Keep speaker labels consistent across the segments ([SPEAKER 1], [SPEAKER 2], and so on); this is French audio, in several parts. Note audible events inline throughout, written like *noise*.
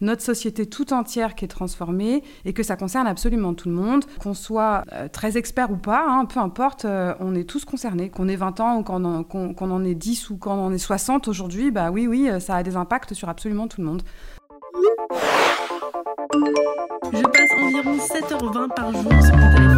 [SPEAKER 1] notre société tout entière qui est transformée et que ça concerne absolument tout le monde, qu'on soit euh, très expert ou pas, hein, peu importe, euh, on est tous concernés. Qu'on ait 20 ans ou qu'on en, ait 10 ou qu'on en ait 60 aujourd'hui, bah oui, oui, ça a des impacts sur absolument tout le monde.
[SPEAKER 2] Je passe environ 7h20 par jour sur mon téléphone.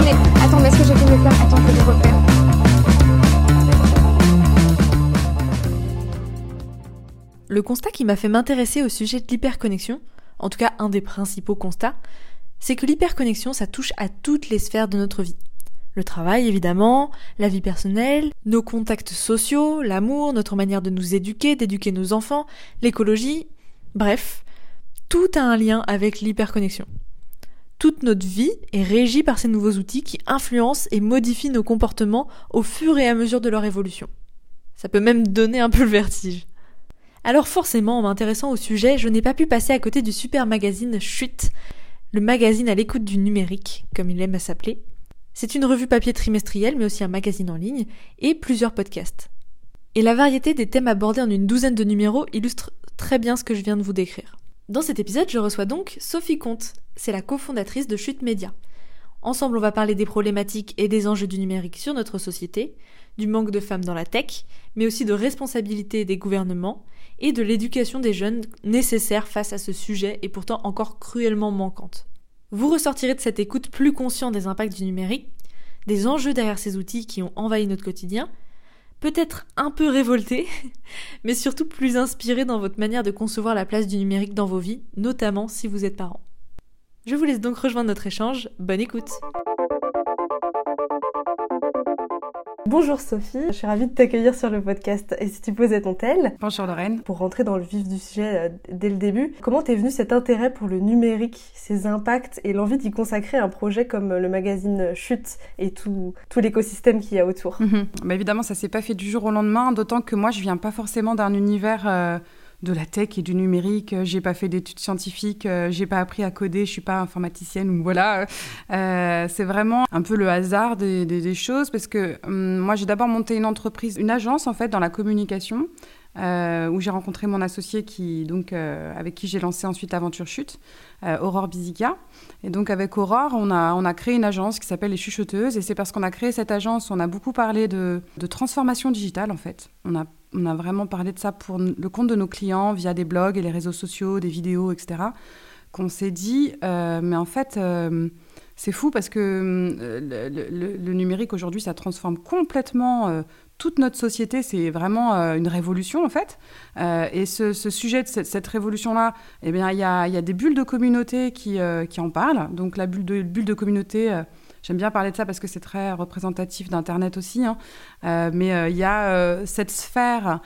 [SPEAKER 3] Attends, est-ce que j'ai Attends, refaire.
[SPEAKER 4] Le constat qui m'a fait m'intéresser au sujet de l'hyperconnexion, en tout cas un des principaux constats, c'est que l'hyperconnexion, ça touche à toutes les sphères de notre vie. Le travail, évidemment, la vie personnelle, nos contacts sociaux, l'amour, notre manière de nous éduquer, d'éduquer nos enfants, l'écologie, bref, tout a un lien avec l'hyperconnexion. Toute notre vie est régie par ces nouveaux outils qui influencent et modifient nos comportements au fur et à mesure de leur évolution. Ça peut même donner un peu le vertige. Alors forcément, en m'intéressant au sujet, je n'ai pas pu passer à côté du super magazine Chute, le magazine à l'écoute du numérique, comme il aime à s'appeler. C'est une revue papier trimestrielle, mais aussi un magazine en ligne, et plusieurs podcasts. Et la variété des thèmes abordés en une douzaine de numéros illustre très bien ce que je viens de vous décrire. Dans cet épisode, je reçois donc Sophie Comte, c'est la cofondatrice de Chute Média. Ensemble, on va parler des problématiques et des enjeux du numérique sur notre société, du manque de femmes dans la tech, mais aussi de responsabilité des gouvernements et de l'éducation des jeunes nécessaire face à ce sujet et pourtant encore cruellement manquante. Vous ressortirez de cette écoute plus conscient des impacts du numérique, des enjeux derrière ces outils qui ont envahi notre quotidien, peut-être un peu révolté, *laughs* mais surtout plus inspiré dans votre manière de concevoir la place du numérique dans vos vies, notamment si vous êtes parent. Je vous laisse donc rejoindre notre échange, bonne écoute Bonjour Sophie, je suis ravie de t'accueillir sur le podcast Et si tu posais ton tel
[SPEAKER 1] Bonjour Lorraine.
[SPEAKER 4] Pour rentrer dans le vif du sujet euh, dès le début, comment t'es venu cet intérêt pour le numérique, ses impacts et l'envie d'y consacrer un projet comme le magazine Chute et tout, tout l'écosystème qu'il y a autour?
[SPEAKER 1] Mhm. Bah, évidemment, ça s'est pas fait du jour au lendemain, d'autant que moi, je viens pas forcément d'un univers euh, de la tech et du numérique. Euh, J'ai pas fait d'études scientifiques, euh, j'ai pas appris à coder, je suis pas informaticienne voilà. Euh, c'est vraiment un peu le hasard des, choses parce que hum, moi, j'ai d'abord monté une entreprise, une agence en fait dans la communication. où j'ai rencontré mon associé qui donc avec qui j'ai lancé ensuite Aventure Chute, Aurore Bizica. Et donc avec Aurore, on a, on a créé une agence qui s'appelle Les Chuchoteuses. Et c'est parce qu'on a créé cette agence, on a beaucoup parlé de, transformation digitale en fait. On a vraiment parlé de ça pour le compte de nos clients via des blogs et les réseaux sociaux, des vidéos, etc. Qu'on s'est dit, euh, mais en fait, euh, c'est fou parce que euh, le, numérique aujourd'hui, ça transforme complètement toute notre société. C'est vraiment une révolution en fait. Et ce, sujet de cette, révolution-là, eh bien, il y a, des bulles de communauté qui, qui en parlent. Donc la bulle de, bulle de communauté, j'aime bien parler de ça parce que c'est très représentatif d'Internet aussi. hein. Euh, mais euh, il y a euh, cette sphère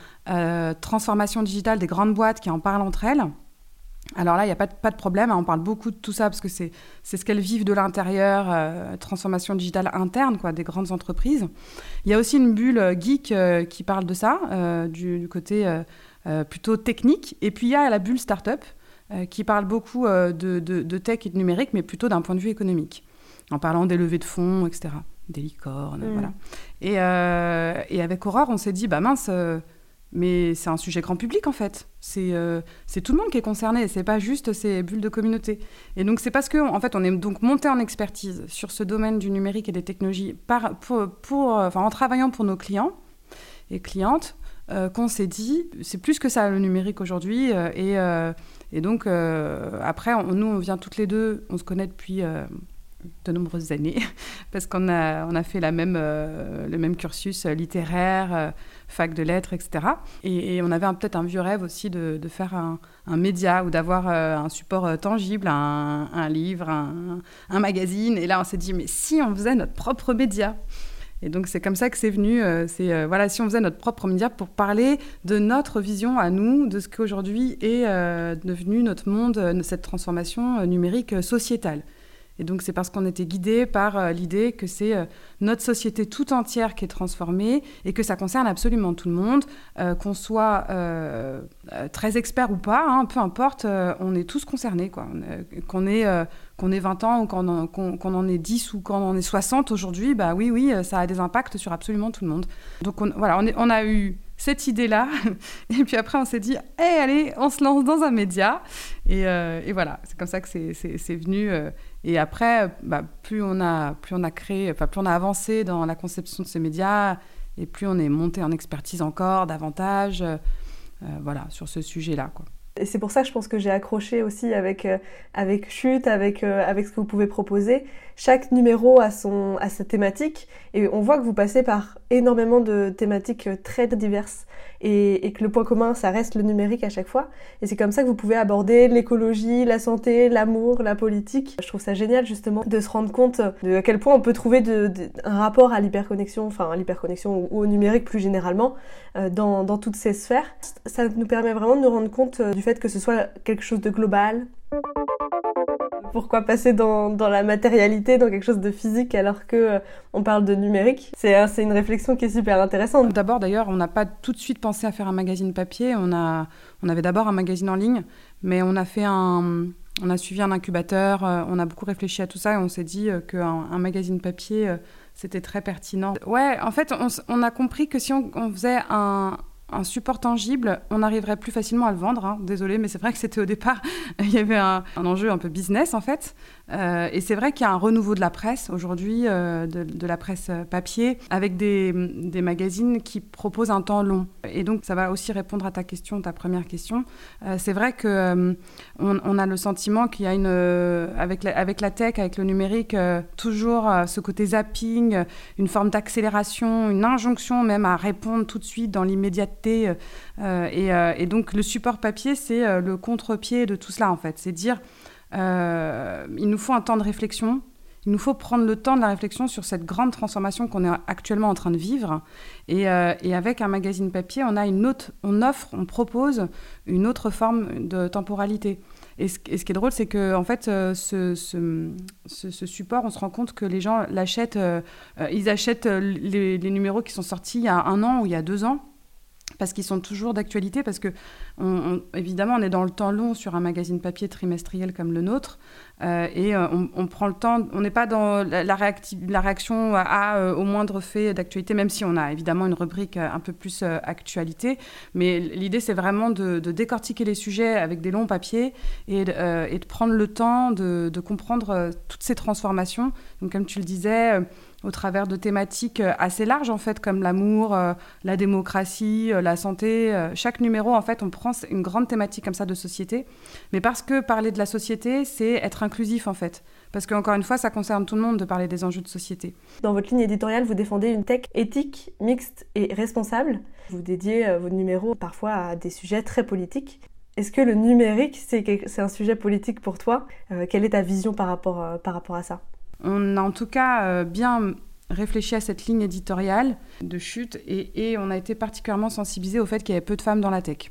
[SPEAKER 1] transformation digitale des grandes boîtes qui en parlent entre elles. Alors là, il n'y a pas de, problème, hein, on parle beaucoup de tout ça parce que c'est ce qu'elles vivent de l'intérieur, transformation digitale interne quoi, des grandes entreprises. Il y a aussi une bulle geek qui parle de ça, du, côté plutôt technique. Et puis il y a la bulle startup qui parle beaucoup de tech et de numérique, mais plutôt d'un point de vue économique, en parlant des levées de fonds, etc., des licornes,
[SPEAKER 4] Mm.
[SPEAKER 1] voilà. Et, euh, et avec Aurore, on s'est dit, bah mince, euh, mais c'est un sujet grand public en fait. C'est euh, c'est tout le monde qui est concerné, c'est pas juste ces bulles de communauté. Et donc c'est parce que en fait on est donc monté en expertise sur ce domaine du numérique et des technologies par, pour, pour, enfin, en travaillant pour nos clients et clientes euh, qu'on s'est dit c'est plus que ça le numérique aujourd'hui euh, et, et donc après on- nous on vient toutes les deux on se connaît depuis de nombreuses années *laughs* parce qu'on a, on a fait la même, euh, le même cursus littéraire, euh, fac de lettres, etc. Et, on avait peut-être un vieux rêve aussi de, de faire un, média ou d'avoir euh, un support tangible, un, livre, un, magazine. Et là, on s'est dit, mais si on faisait notre propre média? Et donc c'est comme ça que c'est venu. c'est voilà, si on faisait notre propre média pour parler de notre vision à nous, de ce qu'aujourd'hui est devenu notre monde, cette transformation numérique sociétale. Et donc c'est parce qu'on était guidé par euh, l'idée que c'est euh, notre société tout entière qui est transformée et que ça concerne absolument tout le monde, euh, qu'on soit très expert ou pas, hein, peu importe, on est tous concernés. Qu'on ait, qu'on ait 20 ans ou qu'on en, qu'on- qu'on en ait 10 ou qu'on en ait 60 aujourd'hui, bah oui, oui, ça a des impacts sur absolument tout le monde. Donc on, voilà, on, a eu cette idée-là, *laughs* et puis après on s'est dit, Eh, allez, on se lance dans un média. Et, voilà, c'est comme ça que c'est- venu. Et après, bah, plus, on a, plus on a créé, enfin, plus on a avancé dans la conception de ces médias, et plus on est monté en expertise encore davantage, euh, voilà, sur ce sujet-là. quoi.
[SPEAKER 5] Et c'est pour ça que je pense que j'ai accroché aussi avec, euh, avec Chute, avec, euh, avec ce que vous pouvez proposer. Chaque numéro a, son, a sa thématique et on voit que vous passez par énormément de thématiques euh, très diverses et, et que le point commun, ça reste le numérique à chaque fois. Et c'est comme ça que vous pouvez aborder l'écologie, la santé, l'amour, la politique. Je trouve ça génial justement de se rendre compte de à quel point on peut trouver de, de- un rapport à l'hyperconnexion, enfin à l'hyperconnexion ou, ou au numérique plus généralement euh, dans, dans toutes ces sphères. Ça nous permet vraiment de nous rendre compte euh, fait que ce soit quelque chose de global? Pourquoi passer dans, dans la matérialité, dans quelque chose de physique alors que euh, on parle de numérique? C'est euh, c'est une réflexion qui est super intéressante.
[SPEAKER 1] D'abord, d'ailleurs, on n'a pas tout de suite pensé à faire un magazine papier. On, a, on avait d'abord un magazine en ligne, mais on a fait un, on a suivi un incubateur. euh, on a beaucoup réfléchi à tout ça et on s'est dit euh, qu'un un magazine papier, c'était très pertinent. Ouais, en fait, on, a compris que si on faisait un, un support tangible, on arriverait plus facilement à le vendre. hein. Désolée, mais c'est vrai que c'était au départ, *laughs* il y avait un enjeu un peu business en fait. Euh, et c'est vrai qu'il y a un renouveau de la presse aujourd'hui, euh, de, la presse euh, papier, avec des, magazines qui proposent un temps long. Et donc, ça va aussi répondre à ta question, ta première question. C'est vrai que euh, on, on a le sentiment qu'il y a une, avec, la, tech, avec le numérique, toujours ce côté zapping, une forme d'accélération, une injonction même à répondre tout de suite dans l'immédiateté. et, et donc, le support papier, c'est le contre-pied de tout cela, en fait. C'est dire, il nous faut un temps de réflexion. Il nous faut prendre le temps de la réflexion sur cette grande transformation qu'on est actuellement en train de vivre. Et, euh, avec un magazine papier, on a une autre, on offre, on propose une autre forme de temporalité. Et ce, qui est drôle, c'est que en fait, euh, ce, support, on se rend compte que les gens l'achètent. euh, euh, ils achètent euh, les numéros qui sont sortis il y a un an ou il y a deux ans parce qu'ils sont toujours d'actualité, parce que on- évidemment on est dans le temps long sur un magazine papier trimestriel comme le nôtre, euh, et euh, on, prend le temps, on n'est pas dans la, la, la réaction à, euh, au moindre fait d'actualité, même si on a évidemment une rubrique un peu plus euh, actualité, mais l'idée c'est vraiment de, décortiquer les sujets avec des longs papiers et de, prendre le temps de, de comprendre toutes ces transformations. Donc comme tu le disais, au travers de thématiques euh, assez larges en fait, comme l'amour, euh, la démocratie, euh, la santé. chaque numéro, en fait, on prend une grande thématique comme ça de société. Mais parce que parler de la société, c'est être inclusif en fait. Parce qu'encore une fois, ça concerne tout le monde de parler des enjeux de société.
[SPEAKER 5] Dans votre ligne éditoriale, vous défendez une tech éthique, mixte et responsable. Vous dédiez vos numéros parfois à des sujets très politiques. Est-ce que le numérique, c'est un sujet politique pour toi? Quelle est ta vision par rapport à ça?
[SPEAKER 1] On a en tout cas euh, bien réfléchi à cette ligne éditoriale de chute et, on a été particulièrement sensibilisé au fait qu'il y avait peu de femmes dans la tech.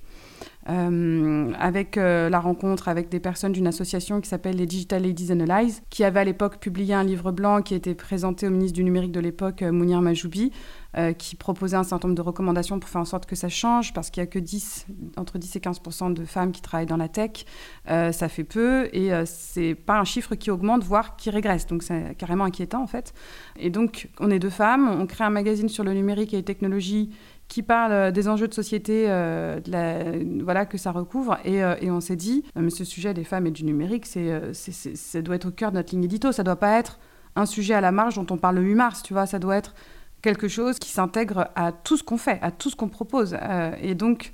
[SPEAKER 1] Euh, avec euh, la rencontre avec des personnes d'une association qui s'appelle les Digital Ladies Analyze, qui avait à l'époque publié un livre blanc qui était présenté au ministre du numérique de l'époque, Mounir Majoubi, euh, qui proposait un certain nombre de recommandations pour faire en sorte que ça change, parce qu'il n'y a que 10, entre 10 et 15% de femmes qui travaillent dans la tech. Euh, ça fait peu et euh, c'est pas un chiffre qui augmente, voire qui régresse. Donc c'est carrément inquiétant en fait. Et donc on est deux femmes, on crée un magazine sur le numérique et les technologies qui parle des enjeux de société, voilà que ça recouvre. Et, on s'est dit, mais ce sujet des femmes et du numérique, c'est, ça doit être au cœur de notre ligne édito. Ça doit pas être un sujet à la marge dont on parle le 8 mars, tu vois. Ça doit être quelque chose qui s'intègre à tout ce qu'on fait, à tout ce qu'on propose. Euh, et donc,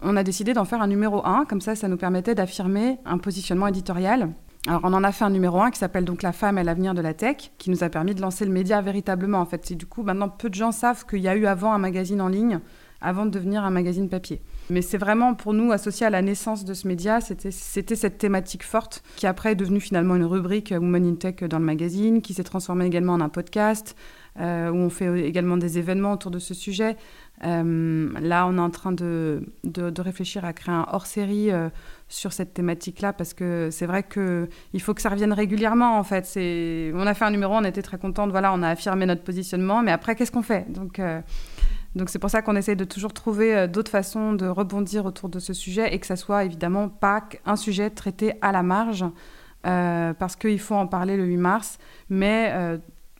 [SPEAKER 1] on a décidé d'en faire un numéro 1, comme ça, ça nous permettait d'affirmer un positionnement éditorial. Alors, on en a fait un numéro 1 qui s'appelle donc La femme et l'avenir de la tech, qui nous a permis de lancer le média véritablement. En fait, et du coup, maintenant, peu de gens savent qu'il y a eu avant un magazine en ligne, avant de devenir un magazine papier. Mais c'est vraiment pour nous associé à la naissance de ce média, c'était cette thématique forte qui après est devenue finalement une rubrique Women in Tech dans le magazine, qui s'est transformée également en un podcast, euh, où on fait également des événements autour de ce sujet. Euh, là, on est en train de, de, réfléchir à créer un hors-série euh, sur cette thématique-là parce que c'est vrai que il faut que ça revienne régulièrement. En fait, on a fait un numéro, on était très contente. Voilà, on a affirmé notre positionnement, mais après, qu'est-ce qu'on fait? Donc donc c'est pour ça qu'on essaye de toujours trouver d'autres façons de rebondir autour de ce sujet et que ça soit évidemment pas un sujet traité à la marge parce qu'il faut en parler le 8 mars, mais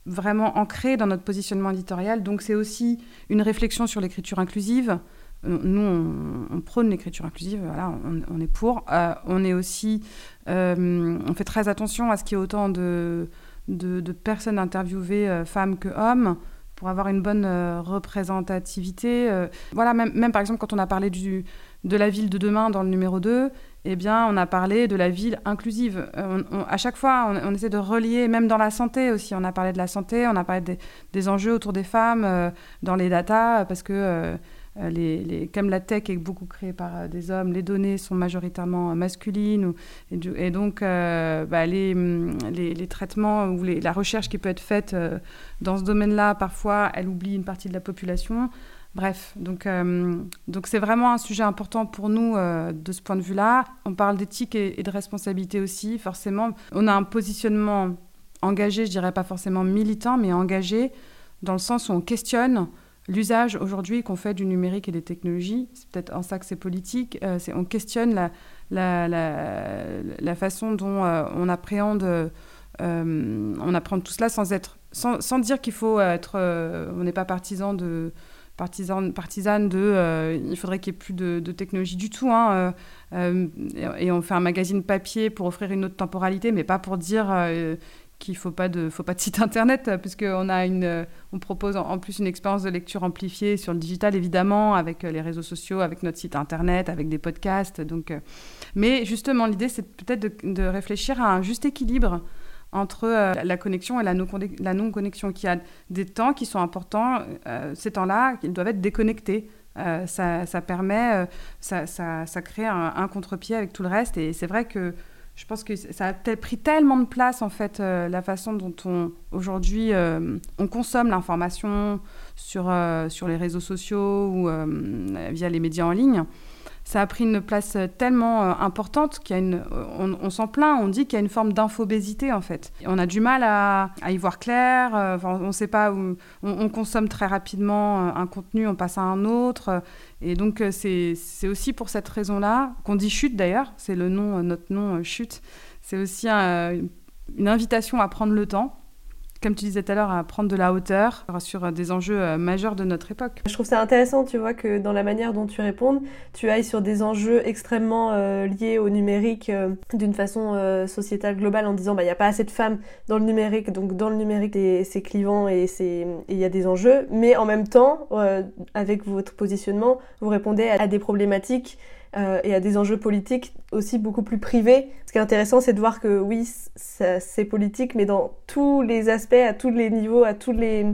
[SPEAKER 1] vraiment ancré dans notre positionnement éditorial. Donc c'est aussi une réflexion sur l'écriture inclusive. Euh, Nous, on, prône l'écriture inclusive, voilà, on, est pour. Euh, on est aussi, euh, on fait très attention à ce qu'il y ait autant de, personnes interviewées, femmes que hommes, pour avoir une bonne représentativité. Voilà, même, par exemple quand on a parlé de la ville de demain dans le numéro 2, eh bien, on a parlé de la ville inclusive. Euh, à chaque fois, on, essaie de relier, même dans la santé aussi. On a parlé de la santé, on a parlé des, enjeux autour des femmes, euh, dans les datas, parce que euh, les, comme la tech est beaucoup créée par des hommes, les données sont majoritairement masculines. et, donc, bah, les, hum, les, traitements ou la recherche qui peut être faite dans ce domaine-là, parfois, elle oublie une partie de la population. Bref, donc euh, donc c'est vraiment un sujet important pour nous euh, de ce point de vue-là. On parle d'éthique et, de responsabilité aussi, forcément. On a un positionnement engagé, je dirais pas forcément militant, mais engagé dans le sens où on questionne l'usage aujourd'hui qu'on fait du numérique et des technologies. C'est peut-être en ça que c'est politique. Euh, on questionne la, la, la, la façon dont on appréhende on appréhende tout cela sans être sans, sans dire qu'il faut être on n'est pas partisan de partisan, partisane de euh, il faudrait qu'il n'y ait plus de, technologie du tout. Hein, euh, euh, et, on fait un magazine papier pour offrir une autre temporalité, mais pas pour dire qu'il ne faut, pas de- faut pas de site internet, puisqu'on a une, on propose en, plus une expérience de lecture amplifiée sur le digital, évidemment, avec les réseaux sociaux, avec notre site internet, avec des podcasts. Donc, mais justement, l'idée, c'est peut-être de réfléchir à un juste équilibre entre euh, la connexion et la non-conne- la non-connexion, qu'il y a des temps qui sont importants, euh, ces temps-là, qu'ils doivent être déconnectés. Euh, ça, ça permet, ça, ça, crée un, contre-pied avec tout le reste. Et c'est vrai que je pense que ça a pris tellement de place, en fait, la façon dont on, aujourd'hui, on consomme l'information sur, sur les réseaux sociaux ou via les médias en ligne. Ça a pris une place euh, tellement euh, importante qu'il y a une, euh, on, s'en plaint, on dit qu'il y a une forme d'infobésité en fait. On a du mal à, y voir clair, euh, on sait pas où, on, on consomme très rapidement un contenu, on passe à un autre, et donc c'est aussi pour cette raison-là qu'on dit chute d'ailleurs, c'est le nom, notre nom chute. C'est aussi une invitation à prendre le temps, comme tu disais tout à l'heure, à prendre de la hauteur sur des enjeux euh, majeurs de notre époque.
[SPEAKER 5] Je trouve ça intéressant, tu vois, que dans la manière dont tu réponds, tu ailles sur des enjeux extrêmement euh, liés au numérique euh, d'une façon sociétale globale en disant bah il n'y a pas assez de femmes dans le numérique, donc dans le numérique c'est- clivant et il y a des enjeux, mais en même temps, avec votre positionnement, vous répondez à des problématiques euh, et à des enjeux politiques aussi beaucoup plus privés. Ce qui est intéressant, c'est de voir que oui, c'est politique, mais dans tous les aspects, à tous les niveaux, à tous les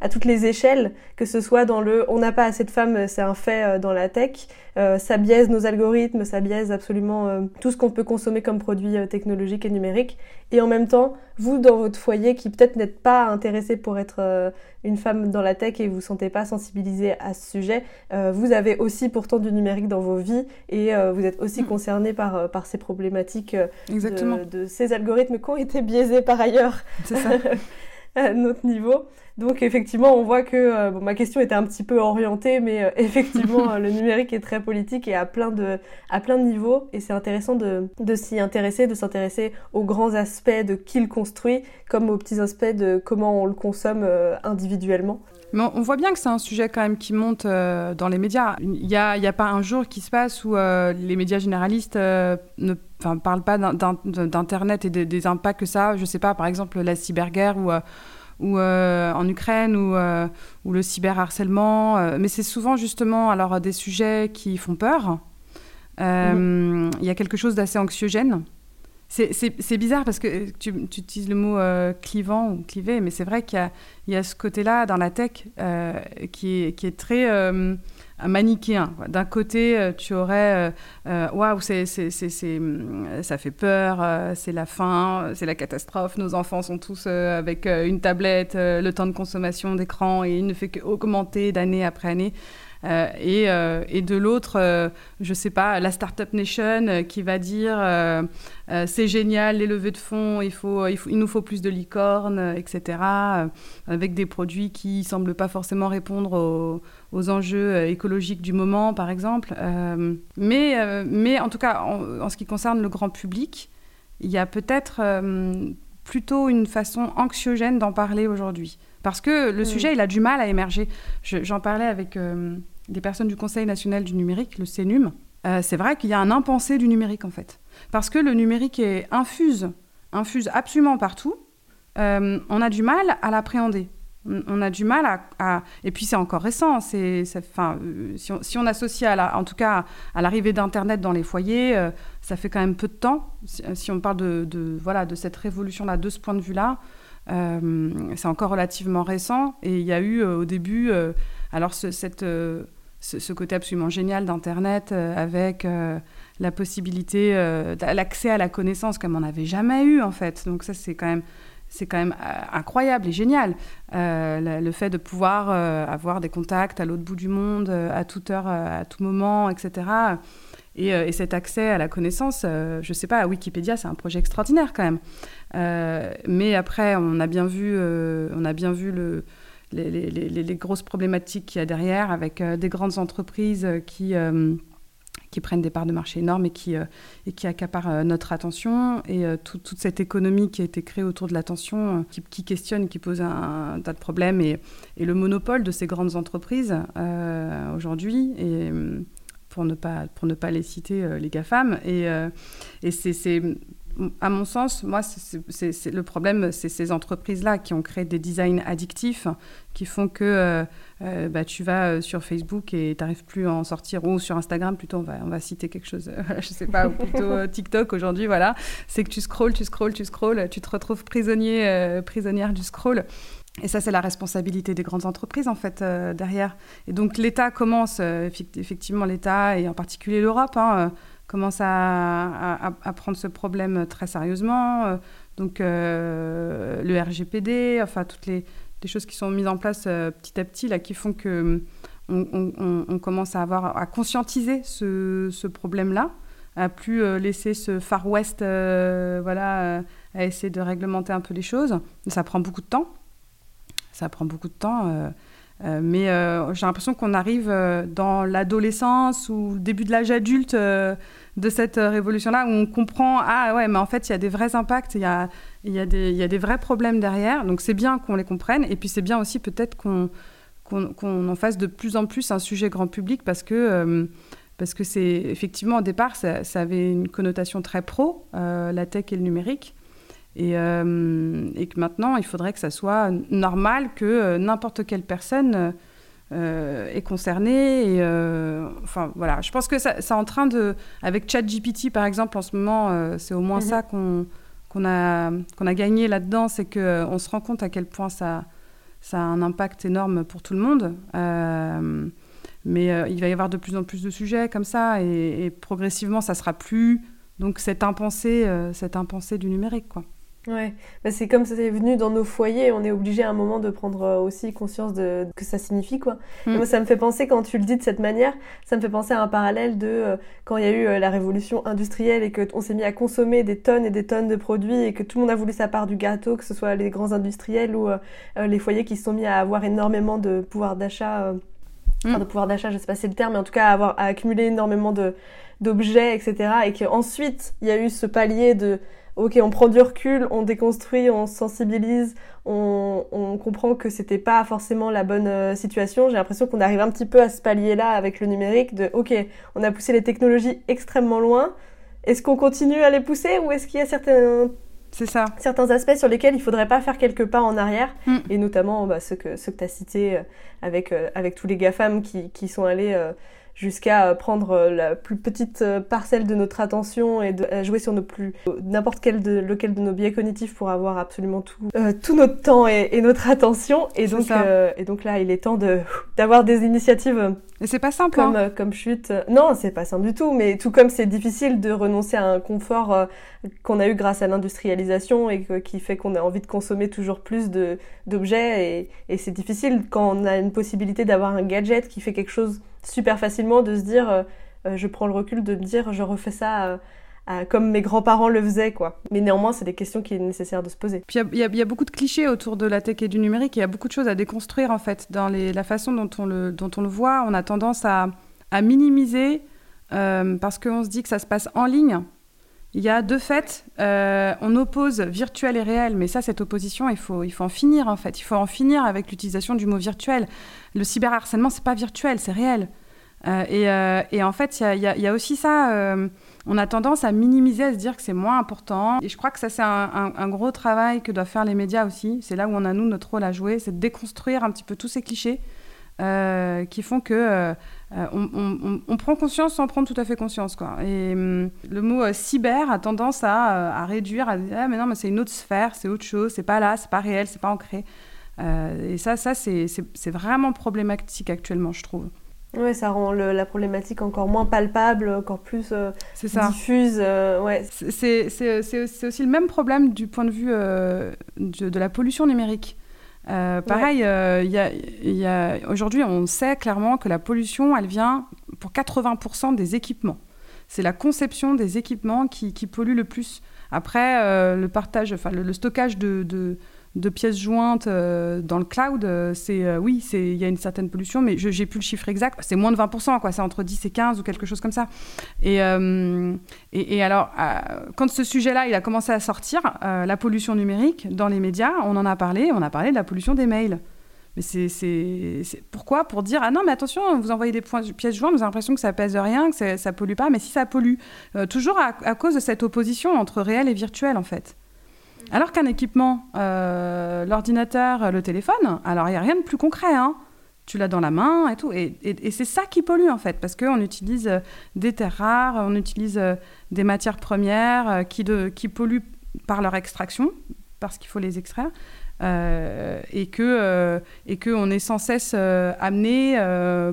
[SPEAKER 5] à toutes les échelles, que ce soit dans le on n'a pas assez de femmes, c'est un fait euh, dans la tech, euh, ça biaise nos algorithmes, ça biaise absolument euh, tout ce qu'on peut consommer comme produits euh, technologiques et numériques. Et en même temps, vous dans votre foyer qui peut-être n'êtes pas intéressé pour être euh, une femme dans la tech et vous vous sentez pas sensibilisé à ce sujet, euh, vous avez aussi pourtant du numérique dans vos vies et vous êtes aussi
[SPEAKER 1] Mm.
[SPEAKER 5] concerné par, par ces problématiques
[SPEAKER 1] Exactement,
[SPEAKER 5] de, de ces algorithmes qui ont été biaisés par ailleurs
[SPEAKER 1] c'est ça. *laughs* *laughs*
[SPEAKER 5] notre niveau. Donc effectivement, on voit que euh, ma question était un petit peu orientée, mais euh, *laughs* effectivement, euh, le numérique est très politique et à plein de, à plein de niveaux. Et c'est intéressant de, de s'y intéresser, de s'intéresser aux grands aspects de qui le construit, comme aux petits aspects de comment on le consomme individuellement.
[SPEAKER 1] Mais on on voit bien que c'est un sujet quand même qui monte euh, dans les médias. Il n'y a, il y a pas un jour qui se passe où euh, les médias généralistes euh, ne parlent pas d'in- d'in- d'Internet et des, des impacts que ça a. Je sais pas, par exemple, la cyberguerre ou, ou euh, en Ukraine ou, euh, ou le cyberharcèlement. euh, mais c'est souvent justement alors, des sujets qui font peur. Euh, Il y a quelque chose d'assez anxiogène. C'est- bizarre parce que tu, utilises le mot euh, clivant ou clivé, mais c'est vrai qu'il y a, ce côté-là dans la tech euh, qui, est, très euh, manichéen. D'un côté, euh, tu aurais waouh, ça fait peur, c'est la fin, c'est la catastrophe, nos enfants sont tous avec une tablette, le temps de consommation d'écran et il ne fait qu'augmenter d'année après année. Euh, et, euh, et de l'autre, euh, je sais pas, la Startup Nation qui va dire c'est génial les levées de fonds, il, faut, il, faut, il nous faut plus de licornes, etc. avec des produits qui semblent pas forcément répondre aux, aux enjeux écologiques du moment, par exemple. Mais, mais en tout cas, en, en ce qui concerne le grand public, il y a peut-être plutôt une façon anxiogène d'en parler aujourd'hui. Parce que le sujet, il a du mal à émerger. Je- J'en parlais avec euh, des personnes du Conseil national du numérique, le CNUM. Euh, c'est vrai qu'il y a un impensé du numérique, en fait. Parce que le numérique est infuse, infuse absolument partout. Euh, on a du mal à l'appréhender. On a du mal à... Et puis c'est encore récent. Euh, si, on, associe, à la, en tout cas, à l'arrivée d'Internet dans les foyers, ça fait quand même peu de temps. Si, on parle de, voilà, de cette révolution-là, de ce point de vue-là, euh, c'est encore relativement récent. Et il y a eu au début, alors ce, cette, ce, côté absolument génial d'Internet euh, avec euh, la possibilité, euh, l'accès à la connaissance comme on n'avait jamais eu en fait. Donc ça c'est quand même, c'est quand même incroyable et génial. Le, fait de pouvoir avoir des contacts à l'autre bout du monde, à toute heure, à tout moment, etc. Et, et cet accès à la connaissance, je sais pas, Wikipédia, c'est un projet extraordinaire quand même. Mais après, on a bien vu, on a bien vu le, les, grosses problématiques qu'il y a derrière, avec euh, des grandes entreprises euh, qui, euh, qui prennent des parts de marché énormes et qui, et qui accaparent notre attention, et tout- toute cette économie qui a été créée autour de l'attention, qui, questionne, qui pose un, un tas de problèmes, et, et le monopole de ces grandes entreprises aujourd'hui, et pour ne pas, pour ne pas les citer, les GAFAM, et, et c'est... à mon sens, moi, le problème, c'est ces entreprises-là qui ont créé des designs addictifs qui font que euh, euh, bah, tu vas euh, sur Facebook et tu n'arrives plus à en sortir, ou sur Instagram plutôt, on va, citer quelque chose, euh, *laughs* je sais pas, ou plutôt TikTok aujourd'hui, voilà. C'est que tu scrolls, tu scrolls, tu scrolls, tu te retrouves prisonnier, prisonnière du scroll. Et ça, c'est la responsabilité des grandes entreprises, en fait, derrière. Et donc, l'État commence, effect- effectivement, l'État, et en particulier l'Europe, hein, commence à, prendre ce problème très sérieusement. Euh, donc, euh, le RGPD, enfin, toutes les, choses qui sont mises en place euh, petit à petit, là, qui font que on, on- commence à avoir, à conscientiser ce, problème-là, à plus laisser ce Far West, voilà, à essayer de réglementer un peu les choses. Ça prend beaucoup de temps. Ça prend beaucoup de temps. Euh, mais euh, j'ai l'impression qu'on arrive euh, dans l'adolescence ou le début de l'âge adulte de cette révolution-là, où on comprend, ah ouais, mais en fait, il y a des vrais impacts, il y a, y, a des- y a des vrais problèmes derrière. Donc c'est bien qu'on les comprenne. Et puis c'est bien aussi peut-être qu'on en fasse de plus en plus un sujet grand public parce que... parce que c'est effectivement au départ, ça, avait une connotation très pro, la tech et le numérique. Et, euh, et que maintenant, il faudrait que ça soit normal que euh, n'importe quelle personne euh, est concernée. Et, euh, enfin, voilà. Je pense que ça, ça est en train de. Avec ChatGPT, par exemple, en ce moment, euh, c'est au moins
[SPEAKER 5] Mhm.
[SPEAKER 1] ça qu'on a, qu'on a gagné là-dedans c'est qu'on se rend compte à quel point ça, ça a un impact énorme pour tout le monde. Euh, mais euh, il va y avoir de plus en plus de sujets comme ça. Et, et progressivement, ça sera plus. Donc, cette impensée, euh, cette impensée du numérique, quoi.
[SPEAKER 5] Ouais, bah, c'est comme ça c'est venu dans nos foyers, on est obligé à un moment de prendre euh, aussi conscience de que ça signifie quoi. Et
[SPEAKER 1] Mm.
[SPEAKER 5] moi ça me fait penser quand tu le dis de cette manière, ça me fait penser à un parallèle de euh, quand il y a eu euh, la révolution industrielle et que on s'est mis à consommer des tonnes et des tonnes de produits et que tout le monde a voulu sa part du gâteau, que ce soit les grands industriels ou euh, les foyers qui se sont mis à avoir énormément de pouvoir d'achat euh, enfin
[SPEAKER 1] Mm.
[SPEAKER 5] de pouvoir d'achat, je sais pas si c'est le terme, mais en tout cas à avoir à accumuler énormément de d'objets, etc. Et qu'ensuite il y a eu ce palier de ok, on prend du recul, on déconstruit, on sensibilise, on, on comprend que c'était pas forcément la bonne euh, situation. J'ai l'impression qu'on arrive un petit peu à ce palier-là avec le numérique de ok, on a poussé les technologies extrêmement loin. Est-ce qu'on continue à les pousser ou est-ce qu'il y a certains,
[SPEAKER 1] C'est ça.
[SPEAKER 5] certains aspects sur lesquels il faudrait pas faire quelques pas en arrière
[SPEAKER 1] Mm.
[SPEAKER 5] et notamment bah, ceux que, ceux que tu as cités euh, avec, euh, avec tous les GAFAM qui, qui sont allés euh, jusqu'à prendre la plus petite parcelle de notre attention et de jouer sur nos plus n'importe quel de lequel de nos biais cognitifs pour avoir absolument tout tout notre temps et, et notre attention. Et donc et donc là, il est temps de d'avoir des initiatives
[SPEAKER 1] et c'est pas simple.
[SPEAKER 5] Comme,
[SPEAKER 1] hein.
[SPEAKER 5] euh, comme chute. Non, c'est pas simple du tout. Mais tout comme c'est difficile de renoncer à un confort euh, qu'on a eu grâce à l'industrialisation et qui fait qu'on a envie de consommer toujours plus de d'objets. Et, et c'est difficile quand on a une possibilité d'avoir un gadget qui fait quelque chose super facilement, de se dire, euh, je prends le recul de me dire, je refais ça comme mes grands-parents le faisaient, quoi. Mais néanmoins, c'est des questions qu'il est nécessaire de se poser.
[SPEAKER 1] Puis il y, a beaucoup de clichés autour de la tech et du numérique. Il y a beaucoup de choses à déconstruire, en fait, dans les, la façon dont on, le, dont on le voit. On a tendance à, à minimiser euh, parce qu'on se dit que ça se passe en ligne. Il y a deux faits. Euh, on oppose virtuel et réel, mais ça, cette opposition, il faut, il faut en finir, en fait. Il faut en finir avec l'utilisation du mot virtuel. Le cyberharcèlement, c'est pas virtuel, c'est réel. Euh, et, et, en fait, il y, y a, aussi ça on a tendance à minimiser, à se dire que c'est moins important. Et je crois que ça, c'est un, gros travail que doivent faire les médias aussi. C'est là où on a, nous, notre rôle à jouer, c'est de déconstruire un petit peu tous ces clichés euh, qui font que euh, on, prend conscience sans prendre tout à fait conscience. Quoi. Et hum, le mot euh, cyber a tendance à, réduire, à dire ah, mais non, mais c'est une autre sphère, c'est autre chose, c'est pas là, c'est pas réel, c'est pas ancré. et ça, ça c'est vraiment problématique actuellement, je trouve.
[SPEAKER 5] Oui, ça rend la problématique encore moins palpable, encore plus euh, diffuse. Euh, ouais.
[SPEAKER 1] C'est aussi le même problème du point de vue euh, de, la pollution numérique. Pareil, y a, aujourd'hui, on sait clairement que la pollution, elle vient pour 80% des équipements. C'est la conception des équipements qui, qui pollue le plus. Après, le partage, enfin le, stockage de de pièces jointes euh, dans le cloud, euh, c'est euh, oui, c'est il y a une certaine pollution, mais je j'ai plus le chiffre exact. C'est moins de 20%, quoi. C'est entre 10 et 15 ou quelque chose comme ça. Et, alors, quand ce sujet-là, il a commencé à sortir, la pollution numérique dans les médias, on en a parlé. On a parlé de la pollution des mails. Mais c'est pourquoi? Pour dire ah non mais attention, vous envoyez des pièces jointes, vous avez l'impression que ça pèse rien, que ça pollue pas, mais si ça pollue, toujours à, cause de cette opposition entre réel et virtuel en fait. Alors qu'un équipement, euh, l'ordinateur, le téléphone, alors il n'y a rien de plus concret. Hein. Tu l'as dans la main et tout. Et, c'est ça qui pollue en fait, parce qu'on utilise euh, des terres rares, on utilise euh, des matières premières qui, qui polluent par leur extraction, parce qu'il faut les extraire. Euh, et que euh, et que on est sans cesse euh, amené,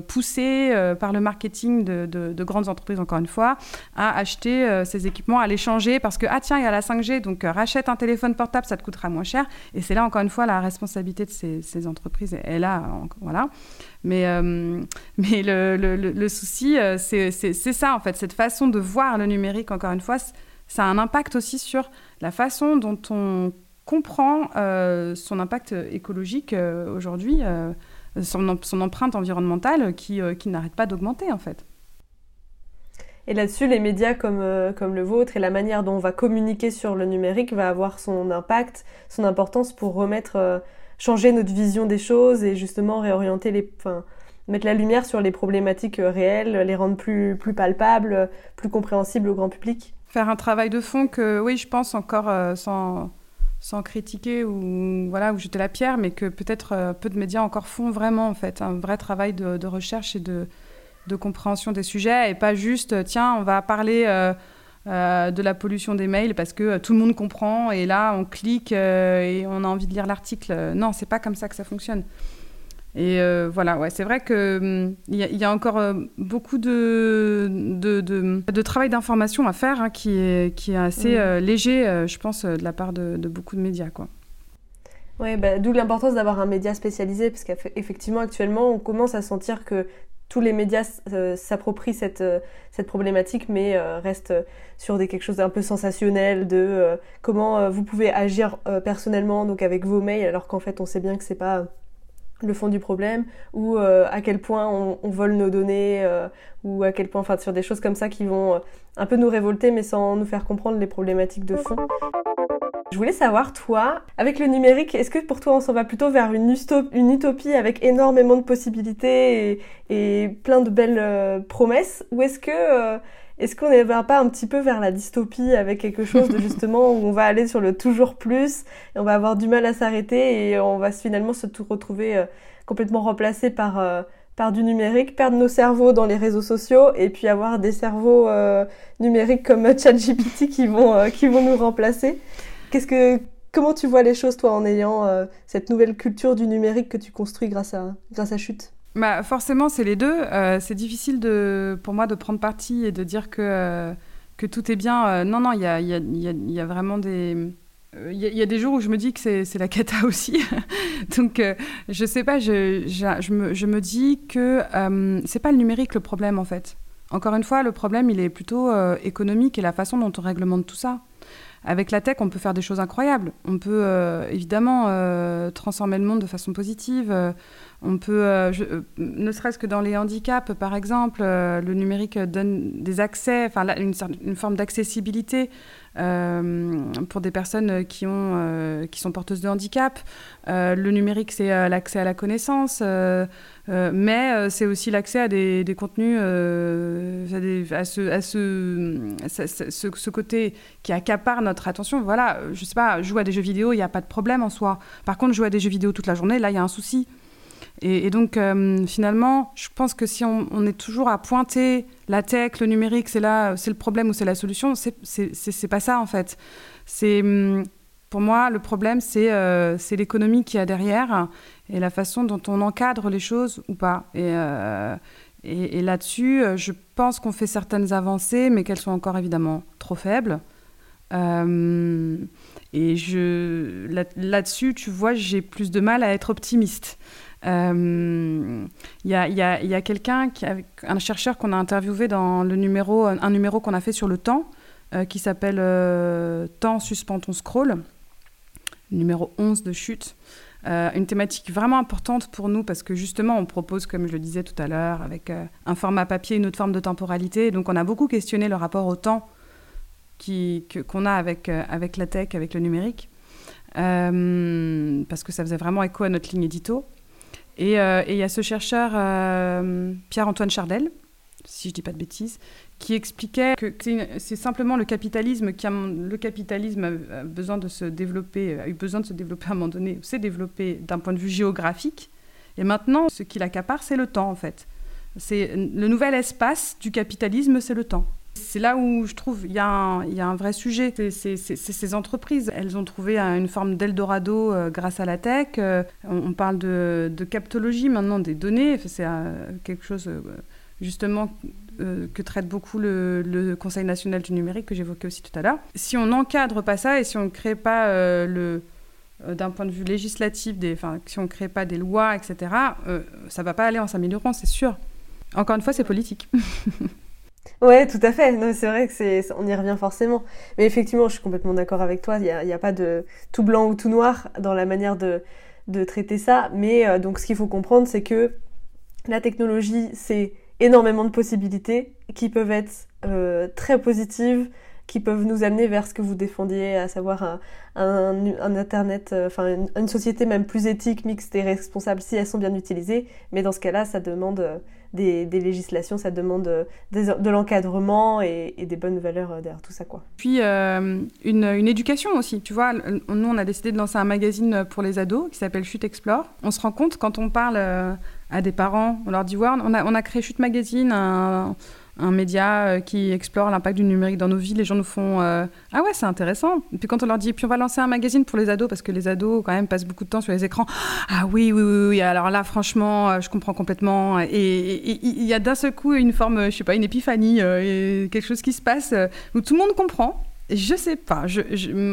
[SPEAKER 1] poussé par le marketing de, de, grandes entreprises encore une fois, à acheter ces équipements, à les changer parce que ah tiens il y a la 5G donc rachète un téléphone portable ça te coûtera moins cher. Et c'est là encore une fois la responsabilité de ces, entreprises est là voilà. Mais *laughs* mais le, le, le souci c'est ça en fait cette façon de voir le numérique encore une fois ça a un impact aussi sur la façon dont on comprend euh, son impact écologique euh, aujourd'hui, euh, son, son, empreinte environnementale qui, qui n'arrête pas d'augmenter en fait.
[SPEAKER 5] Et là-dessus, les médias comme, comme le vôtre et la manière dont on va communiquer sur le numérique va avoir son impact, son importance pour remettre, changer notre vision des choses et justement réorienter les, enfin, mettre la lumière sur les problématiques réelles, les rendre plus, plus palpables, plus compréhensibles au grand public.
[SPEAKER 1] Faire un travail de fond que, oui, je pense encore sans sans critiquer ou voilà ou jeter la pierre, mais que peut-être euh, peu de médias encore font vraiment en fait un vrai travail de, recherche et de, compréhension des sujets et pas juste euh, tiens on va parler euh, de la pollution des mails parce que tout le monde comprend et là on clique et on a envie de lire l'article. Non, c'est pas comme ça que ça fonctionne. Et euh, voilà, ouais, c'est vrai qu'il hum, il y, a encore euh, beaucoup de, de, de, travail d'information à faire hein, qui, est, qui est assez euh, léger, je pense, de la part de, beaucoup de médias. Quoi.
[SPEAKER 5] Oui, bah, d'où l'importance d'avoir un média spécialisé, parce qu'effectivement, actuellement, on commence à sentir que tous les médias s'approprient cette, cette problématique, mais restent sur des, quelque chose d'un peu sensationnel, de comment vous pouvez agir personnellement, donc avec vos mails, alors qu'en fait, on sait bien que c'est pas le fond du problème ou euh, à quel point on, vole nos données euh, ou à quel point enfin sur des choses comme ça qui vont euh, un peu nous révolter mais sans nous faire comprendre les problématiques de fond. Je voulais savoir toi avec le numérique est-ce que pour toi on s'en va plutôt vers une, utopie avec énormément de possibilités et plein de belles promesses ou est-ce que est-ce qu'on ne va pas un petit peu vers la dystopie avec quelque chose de *laughs* justement où on va aller sur le toujours plus et on va avoir du mal à s'arrêter et on va finalement se retrouver euh, complètement remplacé par, euh, par du numérique, perdre nos cerveaux dans les réseaux sociaux et puis avoir des cerveaux euh, numériques comme *laughs* ChatGPT qui vont qui vont nous remplacer. Qu'est-ce que comment tu vois les choses toi en ayant cette nouvelle culture du numérique que tu construis grâce à grâce à Chute?
[SPEAKER 1] Bah, forcément, c'est les deux. c'est difficile de, pour moi de prendre parti et de dire que, que tout est bien. non, non, il y a, y, a, y a, vraiment des, il euh, y, a des jours où je me dis que c'est la cata *laughs* aussi. Donc, euh, je sais pas, je, je, me, je me, dis que euh, c'est pas le numérique le problème en fait. Encore une fois, le problème, il est plutôt économique et la façon dont on réglemente tout ça. Avec la tech, on peut faire des choses incroyables. On peut évidemment transformer le monde de façon positive. On peut, ne serait-ce que dans les handicaps, par exemple, le numérique donne des accès, enfin une, forme d'accessibilité euh, pour des personnes qui, ont, euh, qui sont porteuses de handicap. Euh, le numérique, c'est l'accès à la connaissance, mais c'est aussi l'accès à des, contenus, à, ce, côté qui accapare notre attention. Voilà, je sais pas, jouer à des jeux vidéo, il n'y a pas de problème en soi. Par contre, jouer à des jeux vidéo toute la journée, là, il y a un souci. Et, donc, euh, finalement, je pense que si on, est toujours à pointer la tech, le numérique, c'est là, c'est le problème ou c'est la solution, c'est pas ça en fait. C'est hum, pour moi le problème, c'est euh, l'économie qui y a derrière et la façon dont on encadre les choses ou pas. Et, euh, là-dessus, je pense qu'on fait certaines avancées, mais qu'elles sont encore évidemment trop faibles. et là-dessus, tu vois, j'ai plus de mal à être optimiste. Il euh, y a, quelqu'un, un chercheur qu'on a interviewé dans le numéro, un numéro qu'on a fait sur le temps, euh, qui s'appelle euh, Temps, suspend ton scroll, numéro 11 de chute. une thématique vraiment importante pour nous parce que justement on propose, comme je le disais tout à l'heure, avec un format papier, une autre forme de temporalité. Donc on a beaucoup questionné le rapport au temps qu'on a avec la tech, avec le numérique, parce que ça faisait vraiment écho à notre ligne édito. Euh, et il y a ce chercheur, euh, Pierre-Antoine Chardel, si je ne dis pas de bêtises, qui expliquait que c'est simplement le capitalisme qui a, le capitalisme besoin de se développer, a eu besoin de se développer à un moment donné, s'est développé d'un point de vue géographique. Et maintenant, ce qui l'accapare, c'est le temps en fait. C'est le nouvel espace du capitalisme, c'est le temps. C'est là où je trouve il y, a un vrai sujet. C'est ces entreprises. Elles ont trouvé une forme d'Eldorado euh, grâce à la tech. Euh, on, parle de, de, captologie maintenant des données. C'est euh, quelque chose justement que traite beaucoup le, Conseil national du numérique que j'évoquais aussi tout à l'heure. Si on n'encadre pas ça et si on ne crée pas le d'un point de vue législatif, des, si on ne crée pas des lois, etc., ça ne va pas aller en s'améliorant, c'est sûr. Encore une fois, c'est politique. *laughs*
[SPEAKER 5] Ouais, tout à fait. c'est vrai que c'est, on y revient forcément. Mais effectivement, je suis complètement d'accord avec toi. Il n'y a, a, pas de tout blanc ou tout noir dans la manière de, de traiter ça. Mais euh, donc, ce qu'il faut comprendre, c'est que la technologie, c'est énormément de possibilités qui peuvent être euh, très positives, qui peuvent nous amener vers ce que vous défendiez, à savoir un, un, Internet, euh, enfin une, société même plus éthique, mixte et responsable si elles sont bien utilisées. Mais dans ce cas-là, ça demande des, législations, ça demande euh, de l'encadrement et, des bonnes valeurs euh, derrière tout ça. Quoi.
[SPEAKER 1] Puis euh, une, éducation aussi. Tu vois, nous, on a décidé de lancer un magazine pour les ados qui s'appelle Chute Explore. On se rend compte quand on parle à des parents, on leur dit, ouais, on a, créé Chute Magazine, un média euh, qui explore l'impact du numérique dans nos vies. Les gens nous font euh, Ah ouais, c'est intéressant. Et puis quand on leur dit Puis on va lancer un magazine pour les ados, parce que les ados, quand même, passent beaucoup de temps sur les écrans. Ah oui, oui, oui, oui. Alors là, franchement, euh, je comprends complètement. Et il y a d'un seul coup une forme, je sais pas, une épiphanie, quelque chose qui se passe où tout le monde comprend. Je sais pas.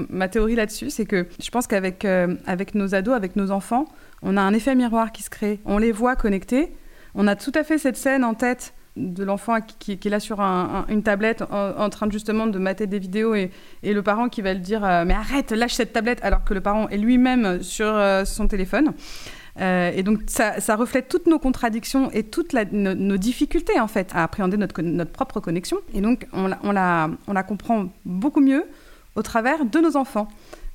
[SPEAKER 1] Ma théorie là-dessus, c'est que je pense qu'avec avec nos ados, avec nos enfants, on a un effet miroir qui se crée. On les voit connectés. On a tout à fait cette scène en tête de l'enfant qui, est là sur une tablette en, train justement de mater des vidéos et, le parent qui va le dire euh, mais arrête lâche cette tablette! Alors que le parent est lui-même sur euh, son téléphone. Euh, et donc ça, reflète toutes nos contradictions et toutes nos, difficultés en fait à appréhender notre, notre propre connexion. Et donc on la, on, la, on la comprend beaucoup mieux au travers de nos enfants.